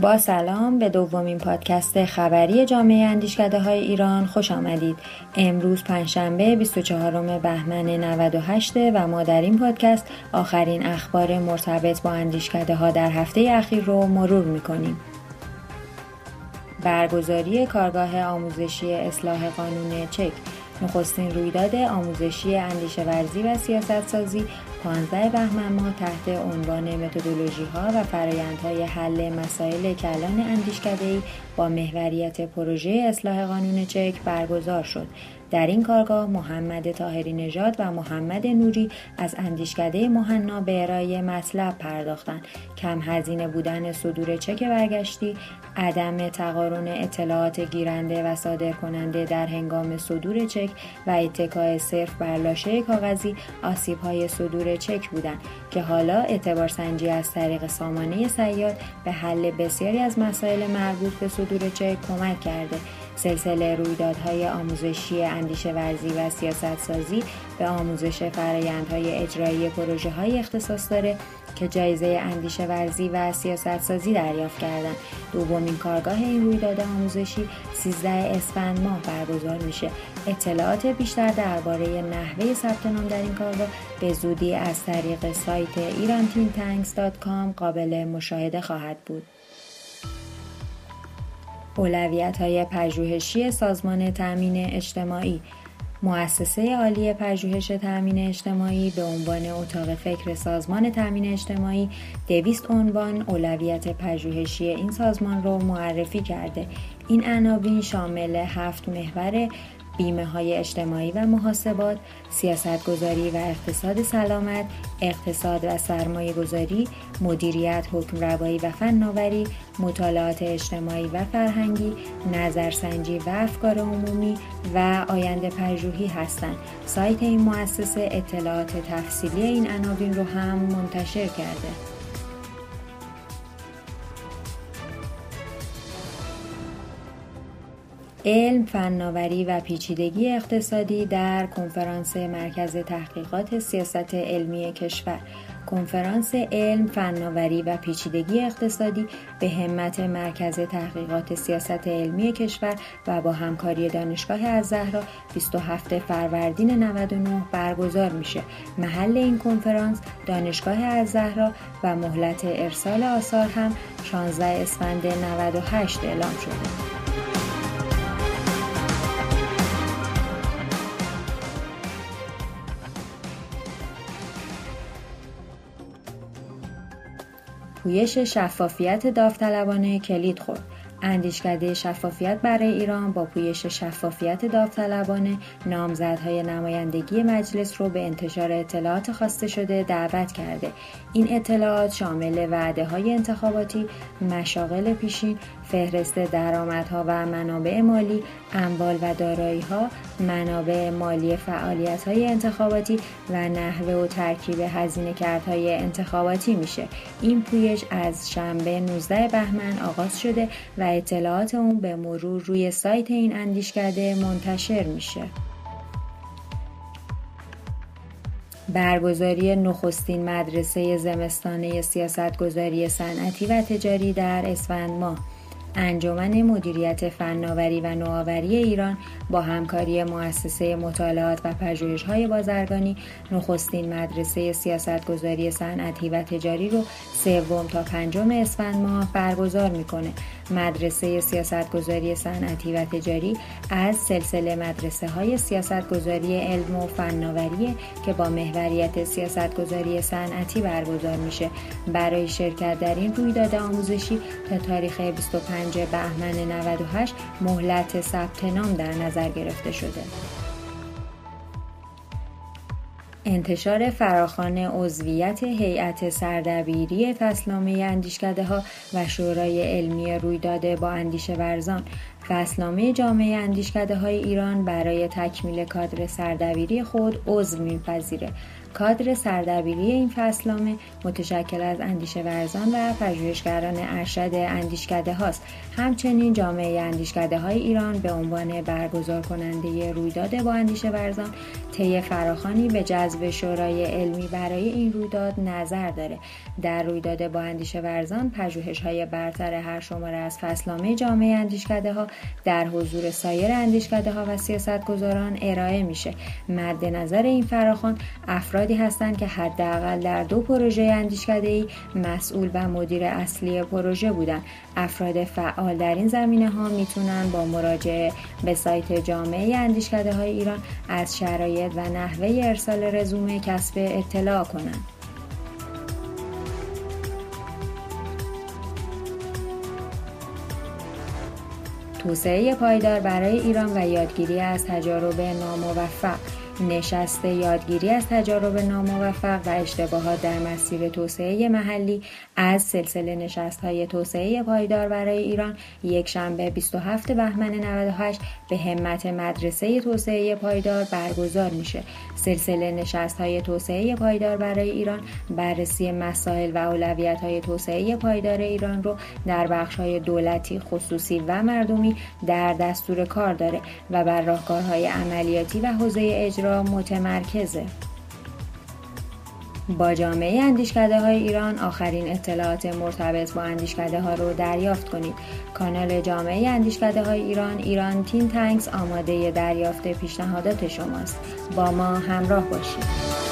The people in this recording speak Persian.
با سلام به دومین پادکست خبری جامعه اندیشکده های ایران خوش آمدید. امروز پنجشنبه 24 بهمن 98 و ما در این پادکست آخرین اخبار مرتبط با اندیشکده ها در هفته اخیر رو مرور می‌کنیم. برگزاری کارگاه آموزشی اصلاح قانون چک نخستین رویداد آموزشی اندیشه ورزی و سیاست سازی 15 بهمن ماه تحت عنوان متدولوژی ها و فرایندهای حل مسائل کلان اندیشکده با محوریت پروژه اصلاح قانون چک برگزار شد. در این کارگاه محمد تاهری نژاد و محمد نوری از اندیشکده مهنا به ارائه مطلب پرداختند. کم هزینه بودن صدور چک برگشتی عدم تقارن اطلاعات گیرنده و صادر کننده در هنگام صدور چک و اتکای صرف بر لاشه کاغذی آسیب های صدور چک بودند که حالا اعتبار سنجی از طریق سامانه سیاد به حل بسیاری از مسائل مربوط به صدور چک کمک کرده. سلسله رویدادهای آموزشی اندیشه ورزی و سیاست سازی به آموزش فرایندهای اجرایی پروژه های اختصاص داره که جایزه اندیشه ورزی و سیاست سازی دریافت کردند. دومین کارگاه این رویداد آموزشی 13 اسفند ماه برگزار میشه. اطلاعات بیشتر درباره نحوه ثبت نام در این کارگاه به زودی از طریق سایت ایرانتینتنگس.com قابل مشاهده خواهد بود. اولویت های پژوهشی سازمان تأمین اجتماعی. مؤسسه عالی پژوهش تأمین اجتماعی به عنوان اتاق فکر سازمان تأمین اجتماعی دویست عنوان اولویت پژوهشی این سازمان رو معرفی کرده. این عناوین شامل هفت محور بیمه های اجتماعی و محاسبات، سیاست گذاری و اقتصاد سلامت، اقتصاد و سرمایه گذاری، مدیریت حکم و فناوری، مطالعات اجتماعی و فرهنگی، نظرسنجی و افکار عمومی و آینده پژوهی هستند. سایت این مؤسسه اطلاعات تفصیلی این عناوین رو هم منتشر کرده. علم، فناوری و پیچیدگی اقتصادی در کنفرانس مرکز تحقیقات سیاست علمی کشور کنفرانس علم، فناوری و پیچیدگی اقتصادی به همت مرکز تحقیقات سیاست علمی کشور و با همکاری دانشگاه از زهرا 27 فروردین 99 برگزار میشه. محل این کنفرانس دانشگاه از زهرا و مهلت ارسال آثار هم 16 اسفند 98 اعلام شده. پویش شفافیت داوطلبانه کلید خورد. اندیشکده شفافیت برای ایران با پویش شفافیت داوطلبانه نامزدهای نمایندگی مجلس رو به انتشار اطلاعات خواسته شده دعوت کرده. این اطلاعات شامل وعده های انتخاباتی مشاغل پیشین فهرست درآمدها و منابع مالی اموال و داراییها منابع مالی فعالیت های انتخاباتی و نحوه و ترکیب هزینه کردهای انتخاباتی میشه. این پویش از شنبه 19 بهمن آغاز شده و اطلاعات اون به مرور روی سایت این اندیشکده منتشر میشه. برگزاری نخستین مدرسه زمستانه سیاستگذاری صنعتی و تجاری در اسفند ماه. انجمن مدیریت فناوری و نوآوری ایران با همکاری مؤسسه مطالعات و پژوهش‌های بازرگانی نخستین مدرسه سیاستگذاری صنعتی و تجاری رو سوم تا پنجم اسفند ماه برگزار می‌کنه. مدرسه سیاستگذاری صنعتی و تجاری از سلسله مدرسه های سیاستگذاری علم و فناوری که با محوریت سیاستگذاری صنعتی برگزار میشه. برای شرکت در این رویداد آموزشی تا تاریخ 25 بهمن 98 مهلت ثبت نام در نظر گرفته شده. انتشار فراخان عضویت هیئت سردبیری فصلنامه اندیشکده ها و شورای علمی رویداد با اندیشه ورزان فصلنامه جامعه اندیشکده های ایران برای تکمیل کادر سردبیری خود عضو میپذیره. کادر سردبیری این فصلنامه متشکل از اندیشه ورزان و پژوهشگران ارشد اندیشکده هاست. همچنین جامعه اندیشکده های ایران به عنوان برگزار کننده رویداد با اندیشه ورزان طی فراخانی به جذب شورای علمی برای این رویداد نظر داره. در رویداد با اندیشه ورزان پژوهش های برتر هر شماره از فصلنامه جامعه اندیشکده ها در حضور سایر اندیشکده ها و سیاستگزاران ارائه میشه مد نظر این فراخان افرادی هستند که حداقل در دو پروژه اندیشکده ای مسئول و مدیر اصلی پروژه بودند افراد فعال در این زمینه ها می‌تونن با مراجعه به سایت جامعه اندیشکده های ایران از شرایط و نحوه ارسال رزومه کسب اطلاع کنند. توسعه پایدار برای ایران و یادگیری از تجارب ناموفق. نشست یادگیری از تجارب ناموفق و اشتباهات در مسیر توسعه محلی از سلسله نشست های توسعه پایدار برای ایران یک شنبه 27 بهمن 98 به همت مدرسه توسعه پایدار برگزار میشه. سلسله نشست های توسعه پایدار برای ایران بررسی مسائل و اولویت های توسعه پایدار ایران رو در بخش های دولتی خصوصی و مردمی در دستور کار داره و بر راهکارهای عملیاتی و حوزه اجرا متمرکزه. با جامعه اندیشکده های ایران آخرین اطلاعات مرتبط با اندیشکده ها رو دریافت کنید. کانال جامعه اندیشکده های ایران ایران تین تنکس آماده دریافت پیشنهادات شماست. با ما همراه باشید.